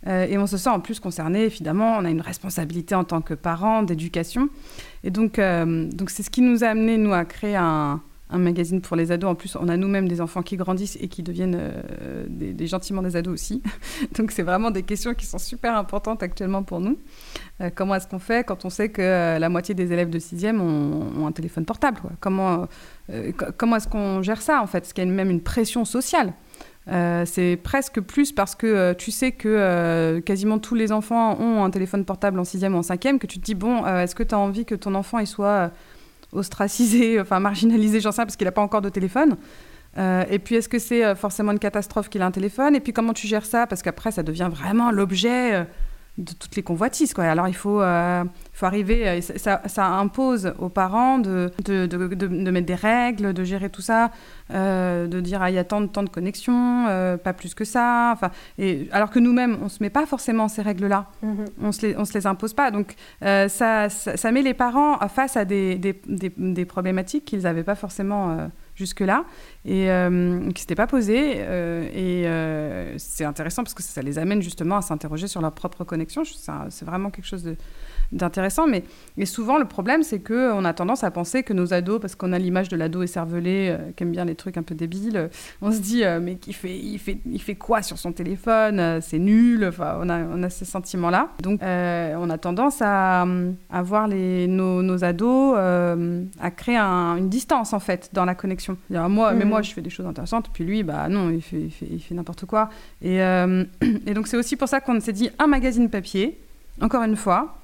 [SPEAKER 1] Et on se sent en plus concerné évidemment. On a une responsabilité en tant que parent d'éducation et donc donc c'est ce qui nous a amené nous à créer un magazine pour les ados. En plus, on a nous-mêmes des enfants qui grandissent et qui deviennent euh, des, des gentiment des ados aussi. *laughs* Donc, c'est vraiment des questions qui sont super importantes actuellement pour nous. Euh, comment est-ce qu'on fait quand on sait que euh, la moitié des élèves de 6e ont, un téléphone portable Comment, euh, co- comment est-ce qu'on gère ça en fait? Est-ce qu'il y a même une pression sociale? Euh, c'est presque plus parce que euh, tu sais que euh, quasiment tous les enfants ont un téléphone portable en 6e ou en 5e que tu te dis bon, est-ce que tu as envie que ton enfant il soit ostracisé, *laughs* enfin marginalisé, j'en sais parce qu'il n'a pas encore de téléphone. Et puis, est-ce que c'est forcément une catastrophe qu'il a un téléphone? Et puis, comment tu gères ça? Parce qu'après, ça devient vraiment l'objet de toutes les convoitises. Quoi. Alors, il faut, euh, faut arriver, euh, ça, ça- impose aux parents de, de, de- mettre des règles, de gérer tout ça, euh, de dire, ah, il y a tant de, tant de connexions, euh, pas plus que ça. Enfin, et, alors que nous-mêmes, on ne se met pas forcément ces règles-là
[SPEAKER 5] Mhm.
[SPEAKER 1] on se les, on se les impose pas. Donc ça, ça, ça met les parents face à des, des, des, des problématiques qu'ils n'avaient pas forcément jusque-là et euh, qui s'étaient pas posées. euh, et euh, c'est intéressant parce que ça les amène justement à s'interroger sur leur propre connexion. C'est vraiment quelque chose de d'intéressant mais et souvent le problème c'est que on a tendance à penser que nos ados parce qu'on a l'image de l'ado écervelé euh, qui aime bien les trucs un peu débiles euh, on se dit euh, mais il fait il fait il fait quoi sur son téléphone Euh, c'est nul enfin on a on a ces sentiments là donc euh, on a tendance à, euh, à voir les nos, nos ados euh, à créer un- une distance en fait dans la connexion. Dire, moi mais
[SPEAKER 5] Mhm.
[SPEAKER 1] moi je fais des choses intéressantes puis lui bah non il fait il fait, il fait n'importe quoi. Et, euh, *clears throat* et donc c'est aussi pour ça qu'on s'est dit un magazine papier encore une fois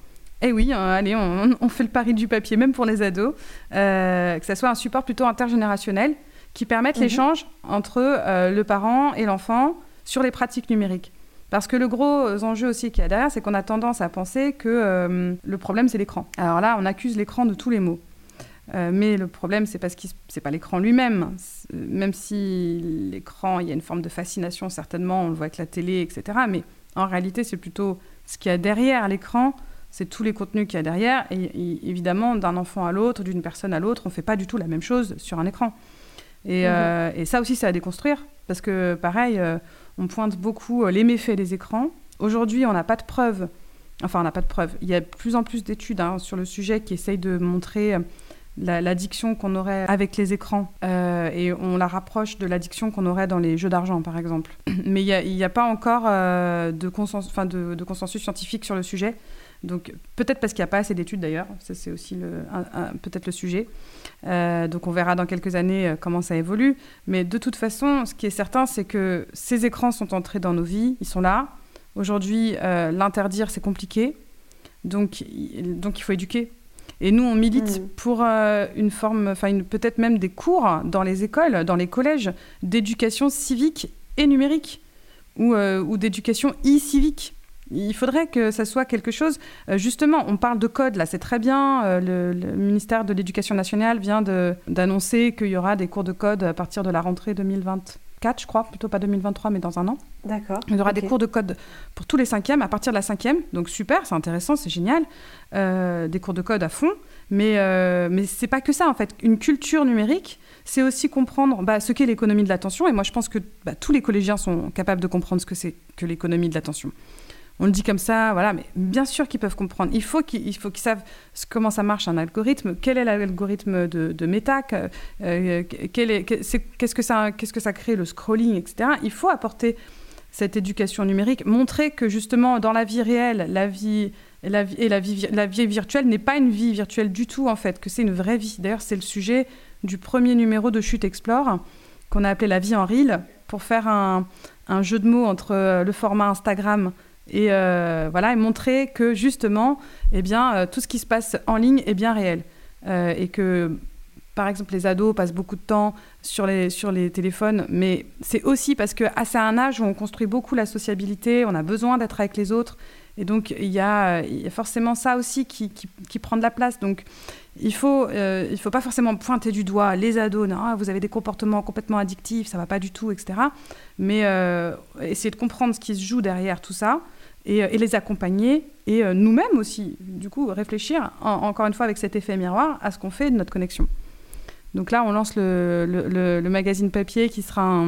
[SPEAKER 1] et oui, euh, allez, on, on fait le pari du papier, même pour les ados, euh, que ça soit un support plutôt intergénérationnel qui permette
[SPEAKER 5] Mhm.
[SPEAKER 1] l'échange entre euh, le parent et l'enfant sur les pratiques numériques. Parce que le gros enjeu aussi qu'il y a derrière, c'est qu'on a tendance à penser que le problème, c'est l'écran. Alors là, on accuse l'écran de tous les maux. Mais le problème, c'est parce que c'est pas l'écran lui-même. Même si l'écran, il y a une forme de fascination, certainement, on le voit avec la télé, etc. Mais en réalité, c'est plutôt ce qu'il y a derrière l'écran c'est tous les contenus qu'il y a derrière. Et, et évidemment, d'un enfant à l'autre, d'une personne à l'autre, on ne fait pas du tout la même chose sur un écran. Et,
[SPEAKER 5] Mhm.
[SPEAKER 1] euh, et ça aussi, c'est à déconstruire. Parce que, pareil, euh, on pointe beaucoup euh, les méfaits des écrans. Aujourd'hui, on n'a pas de preuves. Enfin, on n'a pas de preuves. Il y a de plus en plus d'études hein, sur le sujet qui essayent de montrer la- l'addiction qu'on aurait avec les écrans. Euh, et on la rapproche de l'addiction qu'on aurait dans les jeux d'argent, par exemple. *clears throat* Mais il n'y a, pas encore euh, de, consensus, de, de consensus scientifique sur le sujet. Donc peut-être parce qu'il n'y a pas assez d'études d'ailleurs, ça c'est aussi peut-être le sujet. Euh, donc on verra dans quelques années euh, comment ça évolue. Mais de toute façon, ce qui est certain, c'est que ces écrans sont entrés dans nos vies, ils sont là. Aujourd'hui, euh, l'interdire, c'est compliqué. Donc, il- donc il faut éduquer. Et nous, on milite
[SPEAKER 5] Mm.
[SPEAKER 1] pour euh, une forme, enfin une- peut-être même des cours dans les écoles, dans les collèges, d'éducation civique et numérique, ou, ou d'éducation e-civique. Il faudrait que ça soit quelque chose. euh, justement, on parle de code, là, c'est très bien. euh, le, le ministère de l'Éducation nationale vient d'annoncer qu'il y aura des cours de code à partir de la rentrée 2024, je crois, plutôt pas 2023, mais dans un an.
[SPEAKER 5] D'accord.
[SPEAKER 1] Il y aura des cours de code pour tous les cinquièmes, à partir de la cinquième. Donc super, c'est intéressant, c'est génial. Euh, des cours de code à fond. Mais, mais c'est pas que ça, en fait. Une culture numérique, c'est aussi comprendre bah, ce qu'est l'économie de l'attention. Et moi, je pense que bah, tous les collégiens sont capables de comprendre ce que c'est que l'économie de l'attention. On le dit comme ça, voilà, mais bien sûr qu'ils peuvent comprendre. Il faut qu'ils savent comment ça marche un algorithme, quel est l'algorithme de, de Meta, euh, c'est- qu'est-ce que ça, crée, le scrolling, etc. Il faut apporter cette éducation numérique, montrer que justement dans la vie réelle, la vie, la vie, virtuelle n'est pas une vie virtuelle du tout en fait, que c'est une vraie vie. D'ailleurs, c'est le sujet du premier numéro de Chute Explore qu'on a appelé La vie en reel pour faire un, un jeu de mots entre euh, le format Instagram et euh, voilà montrer que justement, eh bien, euh, tout ce qui se passe en ligne est bien réel. Euh, et que par exemple, les ados passent beaucoup de temps sur les, sur les téléphones, mais c'est aussi parce que à c'est un âge où on construit beaucoup la sociabilité, on a besoin d'être avec les autres, et donc il y a, forcément ça aussi qui, qui, prend de la place. Donc il faut, euh, faut pas forcément pointer du doigt les ados, non, ah, vous avez des comportements complètement addictifs, ça va pas du tout, etc. Mais euh, essayer de comprendre ce qui se joue derrière tout ça. Et, et les accompagner, et euh, nous-mêmes aussi, du coup, réfléchir, en- encore une fois avec cet effet miroir, à ce qu'on fait de notre connexion. Donc là, on lance le, le- magazine papier qui sera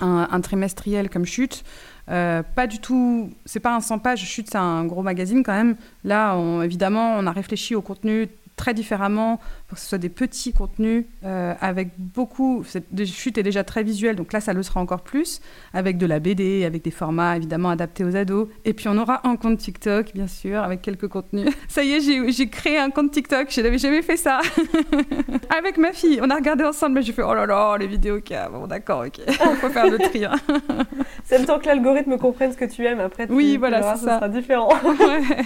[SPEAKER 1] un trimestriel comme Chute. Euh, pas du tout, c'est pas un 100 pages, Chute c'est un gros magazine quand même. Là, on- évidemment, on a réfléchi au contenu très différemment pour que ce soit des petits contenus euh, avec beaucoup. De chute est déjà très visuel, donc là, ça le sera encore plus, avec de la BD, avec des formats évidemment adaptés aux ados. Et puis, on aura un compte TikTok, bien sûr, avec quelques contenus. *laughs* Ça y est, j'ai créé un compte TikTok, je n'avais jamais fait ça. *laughs* avec ma fille, on a regardé ensemble, mais j'ai fait oh là là, les vidéos a. Bon, d'accord, ok, *laughs* on peut faire le tri. Hein.
[SPEAKER 5] C'est le temps que l'algorithme comprenne ce que tu aimes, après, tu,
[SPEAKER 1] oui, voilà, c'est ça.
[SPEAKER 5] sera différent. ouais.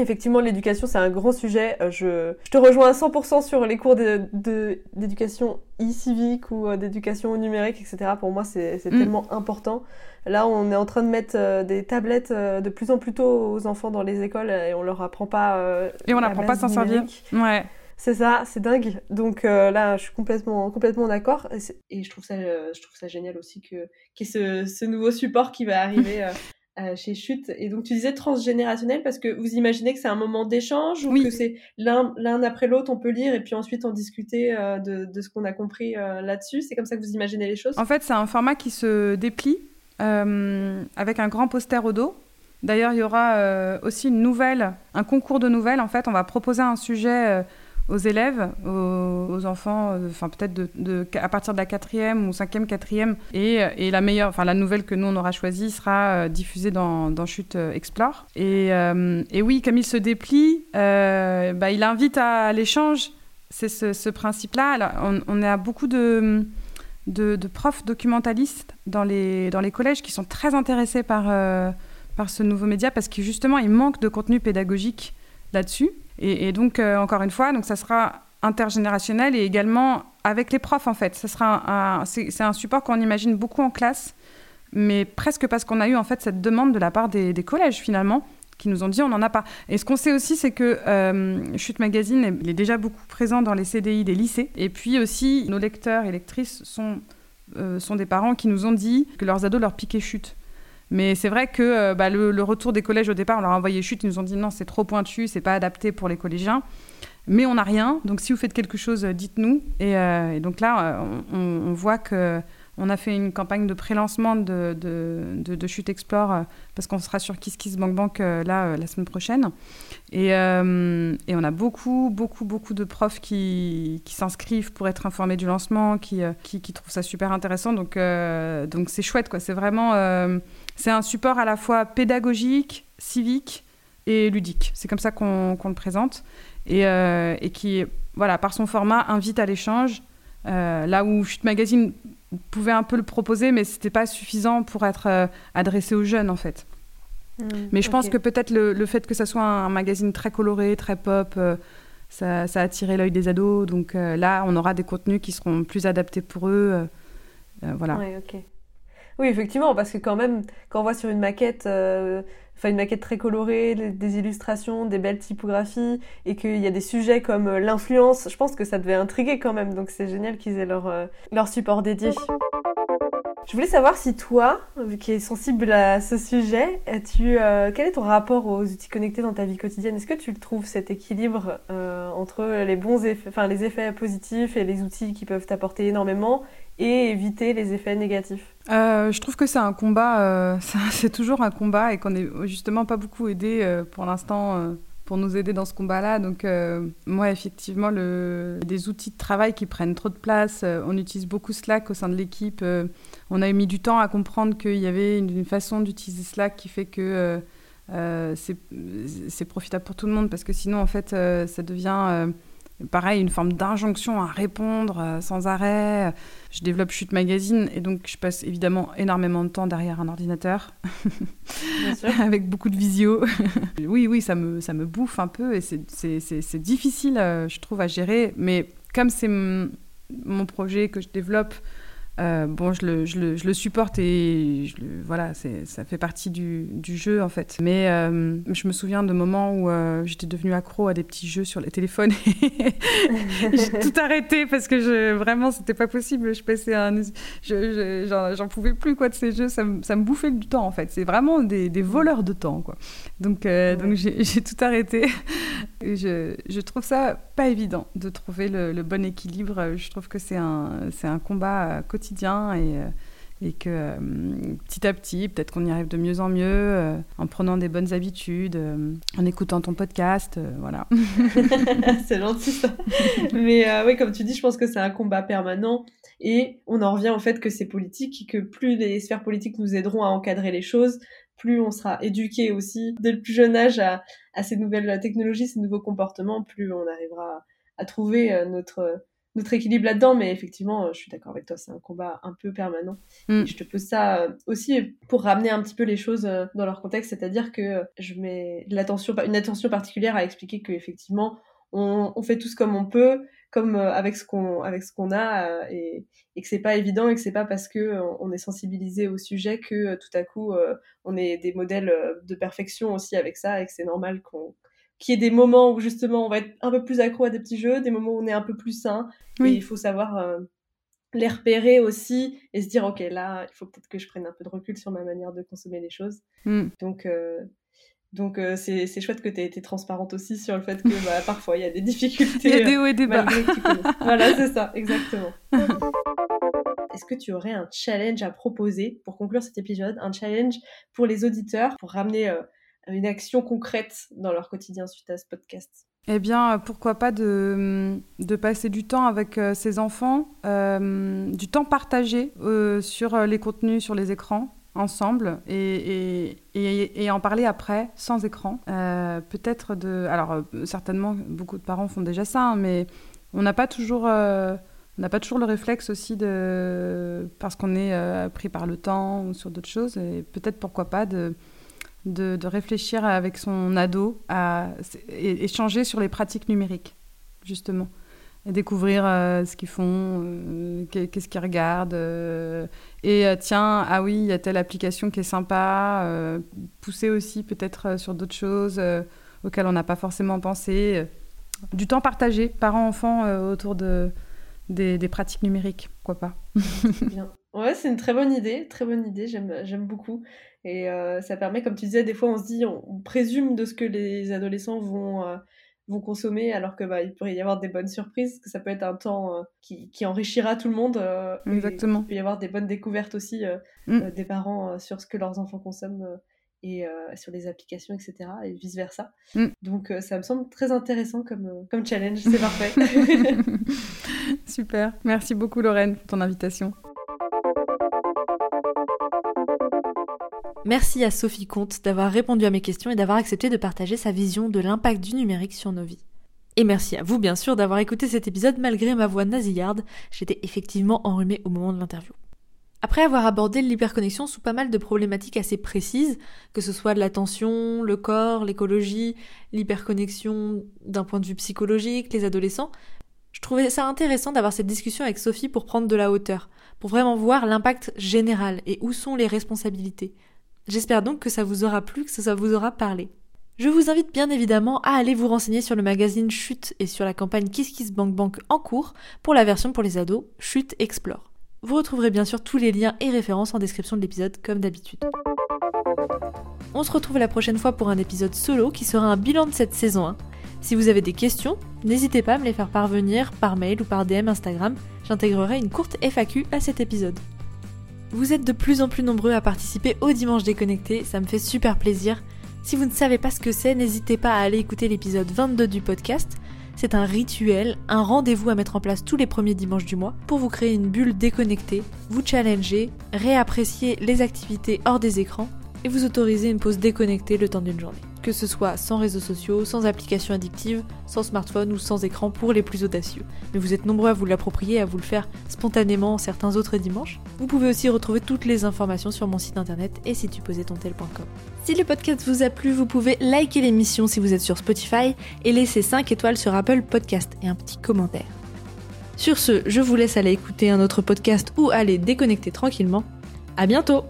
[SPEAKER 5] Effectivement, l'éducation, c'est un grand sujet. Euh, je, je, te rejoins à 100% sur les cours d'éducation e-civique ou euh, d'éducation numérique, etc. Pour moi, c'est mm. tellement important. Là, on est en train de mettre euh, des tablettes de plus en plus tôt aux enfants dans les écoles et on leur apprend pas.
[SPEAKER 1] et on n'apprend pas à s'en servir.
[SPEAKER 5] Ouais. C'est ça, c'est dingue. Donc là, je suis complètement, complètement d'accord. Et, je trouve ça, je trouve ça génial aussi que qu'il y ait ce, ce, nouveau support qui va arriver. Euh, chez Chute. Et donc tu disais transgénérationnel parce que vous imaginez que c'est un moment d'échange ou que c'est l'un après l'autre, on peut lire et puis ensuite en discuter euh, de, de, ce qu'on a compris euh, là-dessus. C'est comme ça que vous imaginez les choses?
[SPEAKER 1] En fait, c'est un format qui se déplie avec un grand poster au dos. D'ailleurs, il y aura aussi une nouvelle, un concours de nouvelles. En fait, on va proposer un sujet aux élèves, aux, enfants, euh, enfin peut-être à partir de la quatrième ou cinquième, quatrième. Et, et la meilleure, enfin la nouvelle que nous on aura choisie sera euh, diffusée dans, Chute euh, Explore. Et, oui, comme il se déplie, bah, il invite à l'échange. C'est ce, principe-là. On, on a beaucoup de, profs documentalistes dans les, dans les collèges qui sont très intéressés par, par ce nouveau média parce que justement, il manque de contenu pédagogique là-dessus. Et, donc, euh, encore une fois, donc ça sera intergénérationnel et également avec les profs, en fait. Ça sera c'est, un support qu'on imagine beaucoup en classe, mais presque parce qu'on a eu, en fait, cette demande de la part des, collèges, finalement, qui nous ont dit on n'en a pas. Et ce qu'on sait aussi, c'est que euh, Chute Magazine il est déjà beaucoup présent dans les CDI des lycées. Et puis aussi, nos lecteurs et lectrices sont, euh, sont des parents qui nous ont dit que leurs ados leur piquaient Chute. Mais c'est vrai que euh, bah, le, retour des collèges au départ, on leur a envoyé chute, ils nous ont dit non, c'est trop pointu, c'est pas adapté pour les collégiens. Mais on n'a rien, donc si vous faites quelque chose, euh, dites-nous. Euh, et, donc là, on, voit que on a fait une campagne de pré-lancement de, Chute Explore parce qu'on sera sur Kiss Kiss Bank Bank là la semaine prochaine. Et, on a beaucoup, beaucoup, beaucoup de profs qui, s'inscrivent pour être informés du lancement, qui, qui, qui, trouvent ça super intéressant. Donc donc c'est chouette, quoi. C'est vraiment c'est un support à la fois pédagogique, civique et ludique. C'est comme ça qu'on le présente. Et, euh, et, qui, voilà, par son format, invite à l'échange. Euh, là où Chute Magazine pouvait un peu le proposer, mais ce n'était pas suffisant pour être euh, adressé aux jeunes, en fait. Mmh, mais je pense que peut-être le, fait que ça soit un, magazine très coloré, très pop, ça, ça, a attiré l'œil des ados. Donc là, on aura des contenus qui seront plus adaptés pour eux. voilà.
[SPEAKER 5] Ouais. Oui, effectivement, parce que quand même, quand on voit sur une maquette, euh, enfin une maquette très colorée, des illustrations, des belles typographies, et qu'il y a des sujets comme euh, l'influence, je pense que ça devait intriguer quand même. Donc c'est génial qu'ils aient leur, euh, leur support dédié. Je voulais savoir si toi, qui es sensible à ce sujet, tu, quel est ton rapport aux outils connectés dans ta vie quotidienne? Est-ce que tu trouves cet équilibre entre les bons effets, enfin les effets positifs et les outils qui peuvent t'apporter énormément, et éviter les effets négatifs
[SPEAKER 1] euh, Je trouve que c'est un combat, euh, *laughs* c'est toujours un combat et qu'on n'est justement pas beaucoup aidé euh, pour l'instant pour nous aider dans ce combat-là. Donc moi, effectivement, le... des outils de travail qui prennent trop de place. on utilise beaucoup Slack au sein de l'équipe. on a mis du temps à comprendre qu'il y avait une, façon d'utiliser Slack qui fait que c'est profitable pour tout le monde parce que sinon, en fait, ça devient pareil, une forme d'injonction à répondre euh, sans arrêt. Je développe Chute Magazine et donc je passe évidemment énormément de temps derrière un ordinateur, *laughs* avec beaucoup de visio. *laughs* oui, oui, ça me, ça me bouffe un peu et c'est difficile, euh, je trouve, à gérer. Mais comme c'est mon projet que je développe, euh, bon, je le, je, le, je le, supporte et je le, voilà, ça fait partie du, du, jeu en fait. Mais euh, je me souviens de moments où euh, j'étais devenue accro à des petits jeux sur les téléphones. *laughs* j'ai tout arrêté parce que je, vraiment, c'était pas possible. Je passais un, j'en pouvais plus quoi de ces jeux. Ça, me, ça me bouffait du temps en fait. C'est vraiment des, des, voleurs de temps quoi. Donc, donc j'ai tout arrêté. je, je, trouve ça pas évident de trouver le, le bon équilibre. Je trouve que c'est un, c'est un combat quotidien et euh, et que euh, petit à petit, peut-être qu'on y arrive de mieux en mieux, euh, en prenant des bonnes habitudes, en écoutant ton podcast, voilà. *laughs*
[SPEAKER 5] c'est gentil ça. Mais oui, comme tu dis, je pense que c'est un combat permanent et on en revient au fait que c'est politique que plus les sphères politiques nous aideront à encadrer les choses, plus on sera éduqué aussi dès le plus jeune âge à, ces nouvelles technologies, ces nouveaux comportements, plus on arrivera à, trouver notre notre équilibre là-dedans, mais effectivement, euh, je suis d'accord avec toi, c'est un combat un peu permanent.
[SPEAKER 1] Mm.
[SPEAKER 5] Et je te pose ça euh, aussi pour ramener un petit peu les choses euh, dans leur contexte, c'est-à-dire que je mets de l'attention, une attention particulière à expliquer que effectivement, on, on fait tous comme on peut, comme avec ce qu'on avec ce qu'on a, et, et que c'est pas évident et que c'est pas parce que on est sensibilisé au sujet que tout à coup on est des modèles de perfection aussi avec ça et que c'est normal qu'on qu'il y ait des moments où justement on va être un peu plus accro à des petits jeux, des moments où on est un peu plus sain.
[SPEAKER 1] Oui.
[SPEAKER 5] Et il faut savoir euh, les repérer aussi et se dire ok là il faut peut-être que je prenne un peu de recul sur ma manière de consommer les choses.
[SPEAKER 1] Mm.
[SPEAKER 5] Donc euh, donc euh, c'est c'est chouette que tu aies été transparente aussi sur le fait que bah, *laughs* parfois il y a des difficultés.
[SPEAKER 1] Il y a des
[SPEAKER 5] euh,
[SPEAKER 1] hauts et des bas. *laughs*
[SPEAKER 5] voilà c'est ça exactement. Est-ce que tu aurais un challenge à proposer pour conclure cet épisode, un challenge pour les auditeurs pour ramener une action concrète dans leur quotidien suite à ce podcast
[SPEAKER 1] Eh bien, euh, pourquoi pas de, de passer du temps avec euh, ses enfants, euh, du temps partagé euh, sur euh, les contenus sur les écrans ensemble et, en parler après sans écran. Euh, Peut-être de... Alors, euh, certainement, beaucoup de parents font déjà ça, hein, mais on n'a pas toujours... euh, pas toujours le réflexe aussi de parce qu'on est euh, pris par le temps ou sur d'autres choses et peut-être pourquoi pas de de, de réfléchir avec son ado à et, échanger sur les pratiques numériques, justement. Et découvrir euh, ce qu'ils font, euh, qu'est- qu'est-ce qu'ils regardent. euh, et tiens, ah oui, il y a telle application qui est sympa. pousser aussi peut-être sur d'autres choses auxquelles on n'a pas forcément pensé. du temps partagé, parents-enfants, autour de, des, des pratiques numériques, pourquoi pas.
[SPEAKER 5] Bien. *laughs* Ouais, c'est une très bonne idée, très bonne idée, j'aime, beaucoup. Et euh, ça permet, comme tu disais, des fois on se dit, on, on présume de ce que les adolescents vont, euh, vont consommer, alors que bah, il pourrait y avoir des bonnes surprises, que ça peut être un temps euh, qui, qui enrichira tout le monde. et
[SPEAKER 1] Exactement.
[SPEAKER 5] Il peut y avoir des bonnes découvertes aussi
[SPEAKER 1] Mm.
[SPEAKER 5] des parents sur ce que leurs enfants consomment et euh, sur les applications, etc. et vice-versa.
[SPEAKER 1] Mm.
[SPEAKER 5] Donc euh, ça me semble très intéressant comme, euh, comme challenge, c'est parfait. *laughs*
[SPEAKER 1] Super. Merci beaucoup, Lorraine, pour ton invitation.
[SPEAKER 4] Merci à Sophie Comte d'avoir répondu à mes questions et d'avoir accepté de partager sa vision de l'impact du numérique sur nos vies. Et merci à vous bien sûr d'avoir écouté cet épisode malgré ma voix nasillarde, j'étais effectivement enrhumée au moment de l'interview. Après avoir abordé l'hyperconnexion sous pas mal de problématiques assez précises, que ce soit de l'attention, le corps, l'écologie, l'hyperconnexion d'un point de vue psychologique, les adolescents, je trouvais ça intéressant d'avoir cette discussion avec Sophie pour prendre de la hauteur, pour vraiment voir l'impact général et où sont les responsabilités. J'espère donc que ça vous aura plu, que ça vous aura parlé. Je vous invite bien évidemment à aller vous renseigner sur le magazine Chute et sur la campagne Kiss Kiss Bank Bank en cours pour la version pour les ados Chute Explore. Vous retrouverez bien sûr tous les liens et références en description de l'épisode comme d'habitude. On se retrouve la prochaine fois pour un épisode solo qui sera un bilan de cette saison 1. Si vous avez des questions, n'hésitez pas à me les faire parvenir par mail ou par DM Instagram, j'intégrerai une courte FAQ à cet épisode. Vous êtes de plus en plus nombreux à participer au Dimanche Déconnecté, ça me fait super plaisir. Si vous ne savez pas ce que c'est, n'hésitez pas à aller écouter l'épisode 22 du podcast. C'est un rituel, un rendez-vous à mettre en place tous les premiers dimanches du mois pour vous créer une bulle déconnectée, vous challenger, réapprécier les activités hors des écrans et vous autoriser une pause déconnectée le temps d'une journée. Que ce soit sans réseaux sociaux, sans applications addictives, sans smartphone ou sans écran pour les plus audacieux. Mais vous êtes nombreux à vous l'approprier à vous le faire spontanément certains autres dimanches. Vous pouvez aussi retrouver toutes les informations sur mon site internet et si tu posais ton tel.com. Si le podcast vous a plu, vous pouvez liker l'émission si vous êtes sur Spotify et laisser 5 étoiles sur Apple Podcast et un petit commentaire. Sur ce, je vous laisse aller écouter un autre podcast ou aller déconnecter tranquillement. À bientôt!